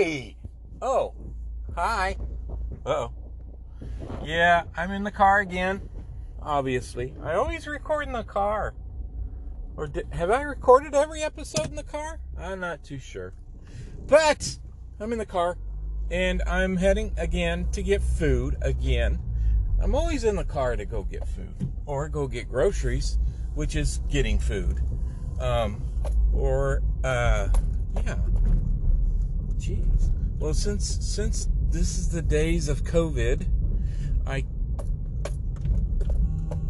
Hey! Oh, hi. Oh. Yeah, I'm in the car again. Obviously, I always record in the car. Or did, have I recorded every episode in the car? I'm not too sure. But I'm in the car and I'm heading again to get food again. I'm always in the car to go get food or go get groceries, which is getting food. Um, or uh, yeah. Jeez. Well, since since this is the days of COVID, I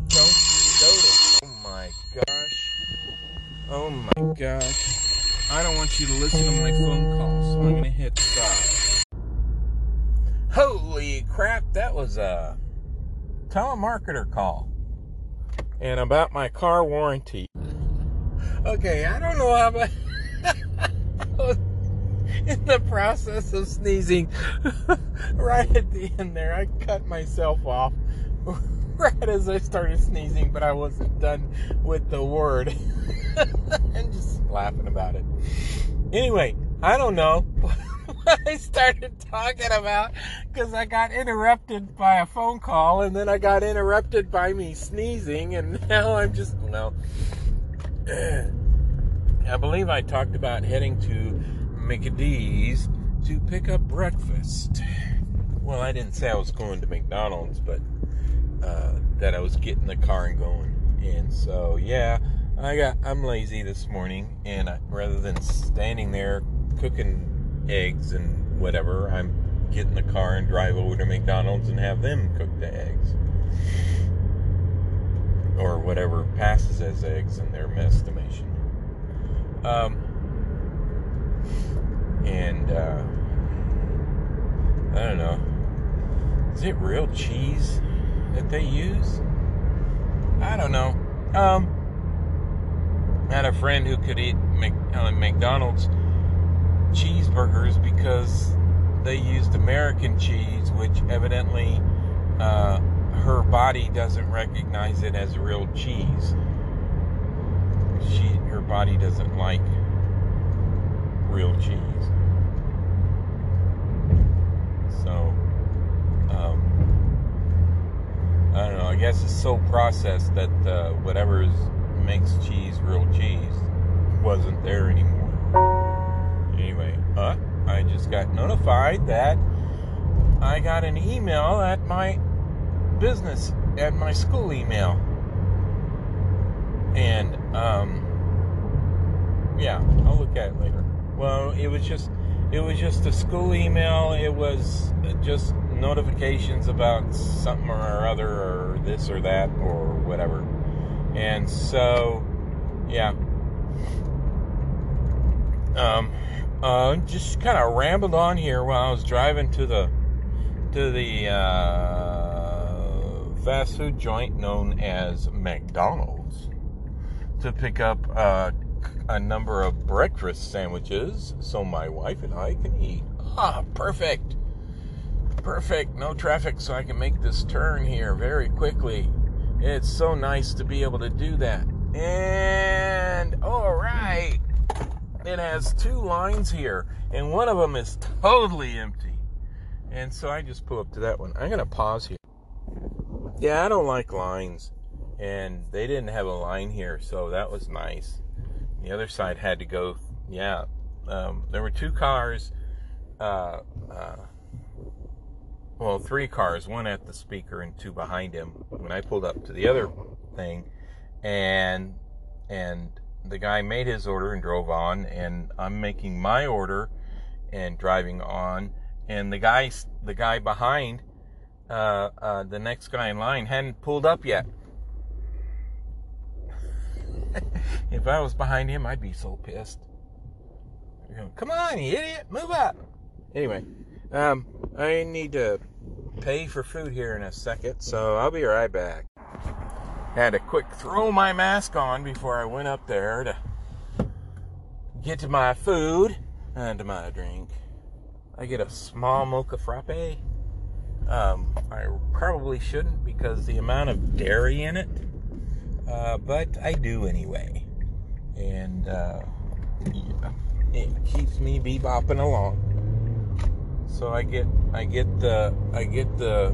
don't go to. Oh my gosh. Oh my gosh. I don't want you to listen to my phone call, so I'm gonna hit stop. Holy crap! That was a telemarketer call, and about my car warranty. Okay, I don't know how much. in the process of sneezing, right at the end there, I cut myself off right as I started sneezing, but I wasn't done with the word. and just laughing about it. Anyway, I don't know what I started talking about because I got interrupted by a phone call and then I got interrupted by me sneezing, and now I'm just, well. I believe I talked about heading to McDee's to pick up breakfast. Well, I didn't say I was going to McDonald's, but uh, that I was getting the car and going. And so, yeah, I got I'm lazy this morning, and I, rather than standing there cooking eggs and whatever, I'm getting the car and drive over to McDonald's and have them cook the eggs. Or whatever passes as eggs in their estimation. Um, and uh, I don't know. Is it real cheese that they use? I don't know. Um, I had a friend who could eat Mc, uh, McDonald's cheeseburgers because they used American cheese, which evidently uh, her body doesn't recognize it as real cheese. She, her body doesn't like real cheese. So, um, I don't know. I guess it's so processed that uh, whatever makes cheese real cheese wasn't there anymore. Anyway, uh, I just got notified that I got an email at my business, at my school email. And, um, yeah, I'll look at it later. Well, it was just it was just a school email. It was just notifications about something or other, or this or that, or whatever. And so, yeah. Um, uh, just kind of rambled on here while I was driving to the to the uh, fast food joint known as McDonald's to pick up uh, a number of breakfast sandwiches so my wife and I can eat. Ah, perfect. Perfect. No traffic, so I can make this turn here very quickly. It's so nice to be able to do that. And all right, it has two lines here, and one of them is totally empty. And so I just pull up to that one. I'm going to pause here. Yeah, I don't like lines. And they didn't have a line here, so that was nice. The other side had to go. Yeah, um, there were two cars. Uh, uh, well, three cars, one at the speaker and two behind him. When I pulled up to the other thing, and and the guy made his order and drove on, and I'm making my order and driving on, and the guy the guy behind uh, uh, the next guy in line hadn't pulled up yet. If I was behind him, I'd be so pissed. Come on, you idiot, move up. Anyway, um, I need to pay for food here in a second, so I'll be right back. Had to quick throw my mask on before I went up there to get to my food and to my drink. I get a small mocha frappe. Um, I probably shouldn't because the amount of dairy in it, uh, but I do anyway. And uh, yeah, it keeps me bebopping along. So I get I get the I get the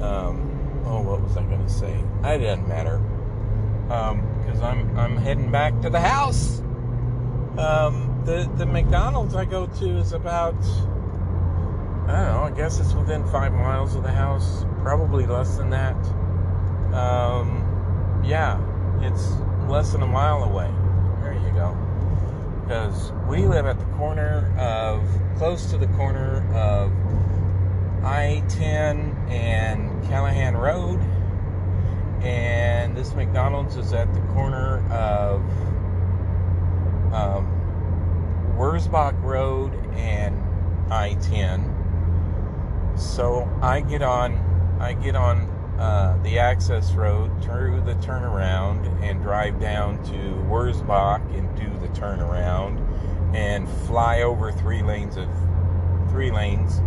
um oh what was I gonna say? It doesn't matter. Um because I'm I'm heading back to the house. Um the the McDonald's I go to is about I don't know, I guess it's within five miles of the house, probably less than that. Um yeah, it's less than a mile away. There you go because we live at the corner of, close to the corner of I 10 and Callahan Road. And this McDonald's is at the corner of um, Wurzbach Road and I 10. So I get on, I get on uh, the access road through the turnaround and drive down to Wurzbach and do the turnaround and fly over three lanes of three lanes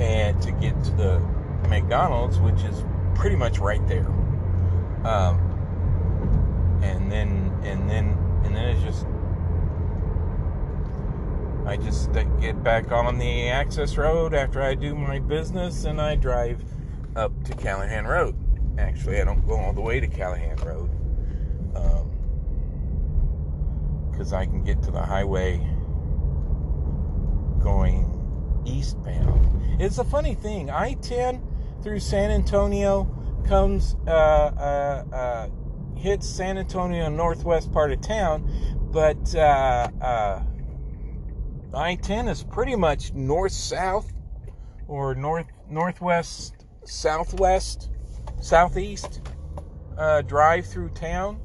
and to get to the McDonald's, which is pretty much right there. Um, and then and then and then it's just I just get back on the access road after I do my business and I drive up to Callahan Road. Actually, I don't go all the way to Callahan Road because um, I can get to the highway going eastbound. It's a funny thing. I 10 through San Antonio comes, uh, uh, uh, hits San Antonio northwest part of town, but uh, uh, I 10 is pretty much north south or north northwest southwest, southeast uh, drive through town.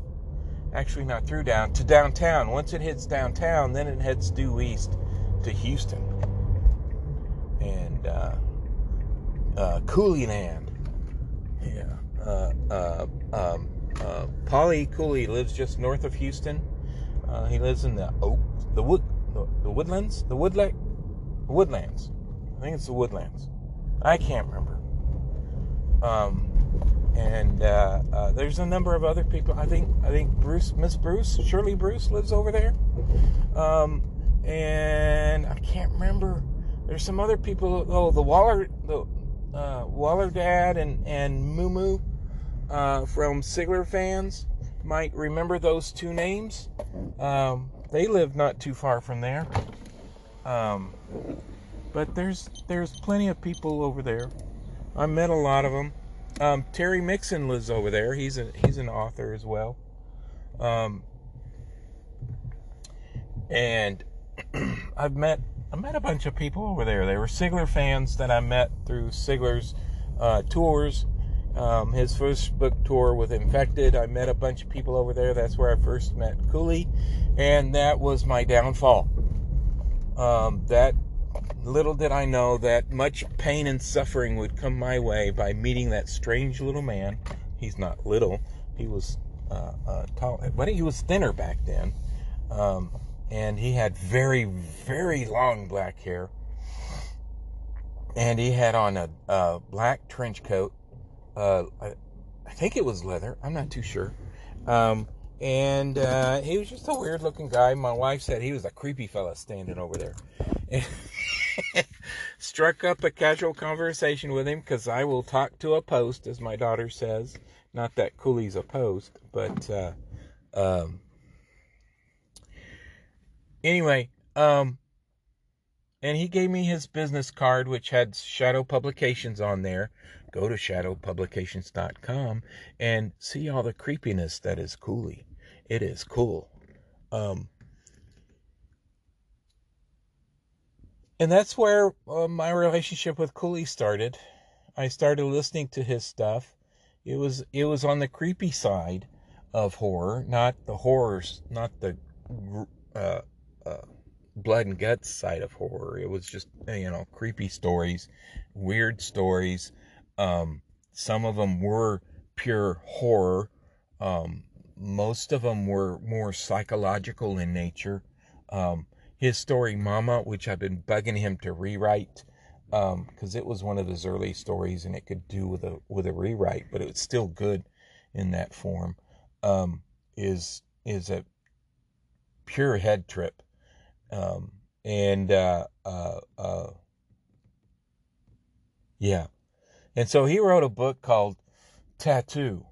Actually, not through down to downtown. Once it hits downtown, then it heads due east to Houston and uh, uh, Cooley Land. Yeah, uh, uh, um, uh, Polly Cooley lives just north of Houston. Uh, he lives in the oak, the wood, the, the woodlands, the woodland, woodlands. I think it's the woodlands. I can't remember. Um, and uh, uh, there's a number of other people. I think I think Bruce, Miss Bruce, Shirley Bruce lives over there. Um, and I can't remember. There's some other people. Oh, the Waller, the uh, Waller Dad and and Moo uh, from Sigler fans might remember those two names. Um, they live not too far from there. Um, but there's there's plenty of people over there. I met a lot of them. Um, Terry Mixon lives over there. He's a he's an author as well. Um, and I've met I met a bunch of people over there. They were Sigler fans that I met through Sigler's uh, tours. Um, his first book tour with Infected, I met a bunch of people over there. That's where I first met Cooley, and that was my downfall. Um, that little did I know that much pain and suffering would come my way by meeting that strange little man. He's not little; he was uh, uh, tall, but he was thinner back then, um, and he had very, very long black hair, and he had on a, a black trench coat. Uh, I, I, think it was leather. I'm not too sure. Um, and uh, he was just a weird looking guy. My wife said he was a creepy fella standing over there. struck up a casual conversation with him because I will talk to a post, as my daughter says. Not that Cooley's a post, but uh, um, anyway, um, and he gave me his business card, which had Shadow Publications on there. Go to shadowpublications.com and see all the creepiness that is Cooley. It is cool. Um, and that's where uh, my relationship with Cooley started. I started listening to his stuff. It was it was on the creepy side of horror, not the horrors, not the uh, uh, blood and guts side of horror. It was just you know creepy stories, weird stories. Um, some of them were pure horror. Um, most of them were more psychological in nature. Um, his story Mama, which I've been bugging him to rewrite because um, it was one of his early stories and it could do with a with a rewrite, but it was still good in that form. Um, is is a pure head trip. Um, and uh, uh, uh, yeah, and so he wrote a book called Tattoo.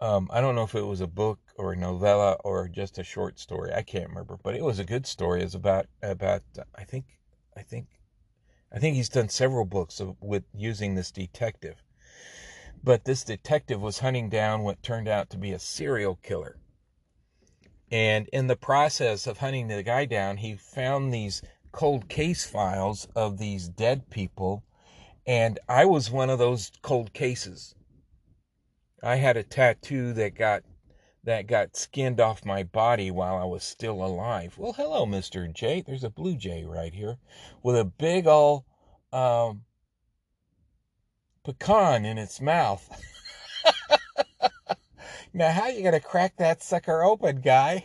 Um, I don't know if it was a book or a novella or just a short story. I can't remember, but it was a good story. It's about about I think I think I think he's done several books of, with using this detective. But this detective was hunting down what turned out to be a serial killer. And in the process of hunting the guy down, he found these cold case files of these dead people. And I was one of those cold cases. I had a tattoo that got that got skinned off my body while I was still alive. Well, hello, Mr. J. There's a blue jay right here with a big old um, pecan in its mouth. Now, how you gonna crack that sucker open, guy?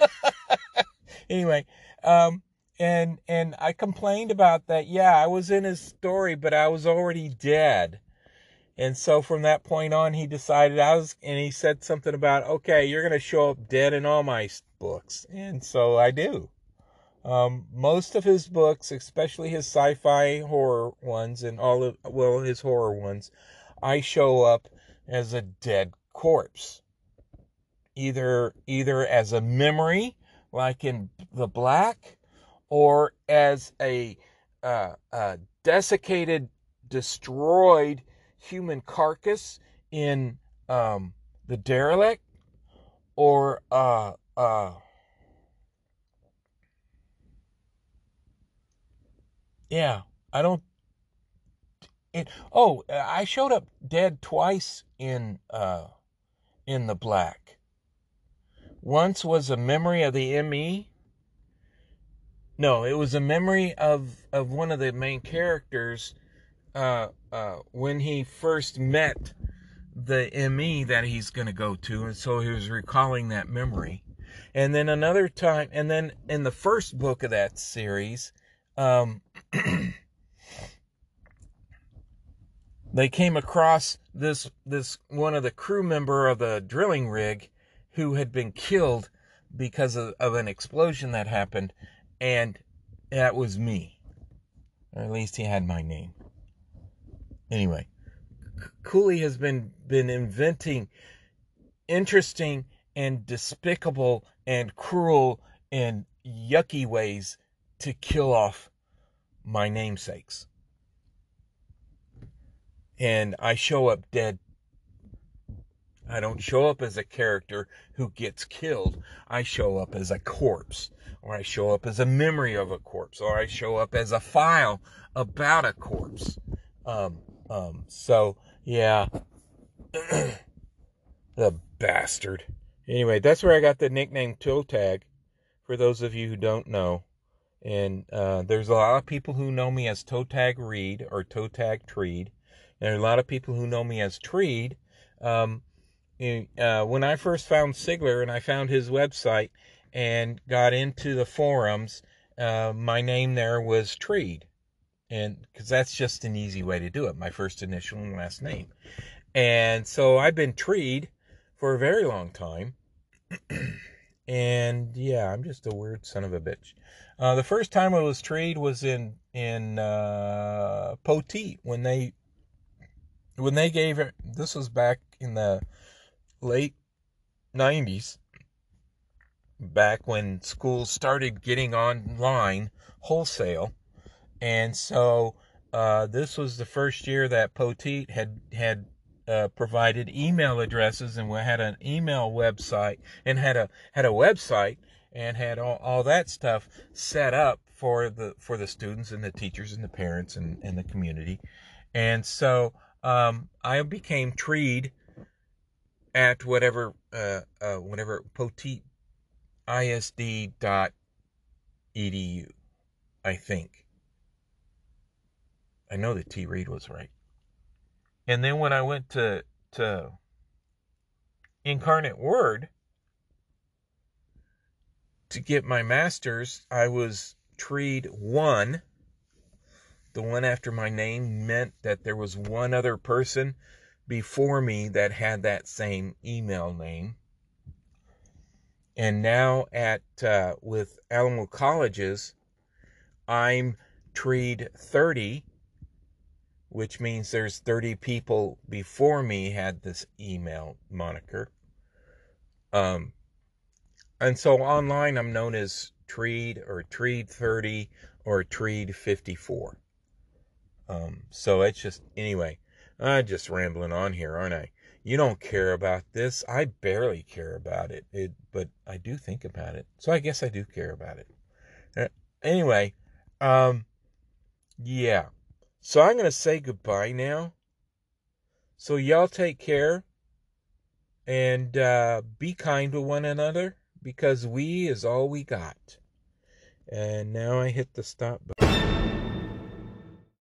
anyway, um, and and I complained about that. Yeah, I was in his story, but I was already dead. And so from that point on, he decided I was, and he said something about, okay, you're going to show up dead in all my books. And so I do. Um, most of his books, especially his sci-fi horror ones and all of, well, his horror ones, I show up as a dead corpse. Either either as a memory, like in the black, or as a, uh, a desiccated, destroyed human carcass in um, the derelict, or uh, uh, yeah, I don't it, oh, I showed up dead twice in uh, in the black. Once was a memory of the ME. No, it was a memory of of one of the main characters uh, uh, when he first met the ME that he's going to go to, and so he was recalling that memory. And then another time, and then in the first book of that series, um, they came across this this one of the crew member of the drilling rig who had been killed because of, of an explosion that happened and that was me or at least he had my name anyway cooley has been been inventing interesting and despicable and cruel and yucky ways to kill off my namesakes and I show up dead. I don't show up as a character who gets killed. I show up as a corpse, or I show up as a memory of a corpse, or I show up as a file about a corpse. Um, um, so yeah, the bastard. Anyway, that's where I got the nickname Toe Tag. For those of you who don't know, and uh, there's a lot of people who know me as Toe Tag Reed or Toe Tag Treed. There are a lot of people who know me as Treed. Um, uh, when I first found Sigler and I found his website and got into the forums, uh, my name there was Treed. And because that's just an easy way to do it, my first initial and last name. And so I've been Treed for a very long time. and yeah, I'm just a weird son of a bitch. Uh, the first time I was Treed was in in uh, Poteet when they when they gave it, this was back in the late 90s, back when schools started getting online wholesale. And so uh, this was the first year that Poteet had had uh, provided email addresses and had an email website and had a had a website and had all, all that stuff set up for the for the students and the teachers and the parents and, and the community. And so um, I became treed at whatever uh, uh, whatever Poteet ISD dot edu. I think. I know that T Reed was right. And then when I went to to Incarnate Word to get my master's, I was treed one the one after my name meant that there was one other person before me that had that same email name. And now at uh, with Alamo Colleges, I'm treed 30, which means there's 30 people before me had this email moniker. Um, and so online, I'm known as Treed or Treed 30 or Treed 54. Um, so it's just, anyway, I'm just rambling on here, aren't I? You don't care about this. I barely care about it, it but I do think about it. So I guess I do care about it. Uh, anyway, um, yeah. So I'm going to say goodbye now. So y'all take care and uh, be kind to one another because we is all we got. And now I hit the stop button.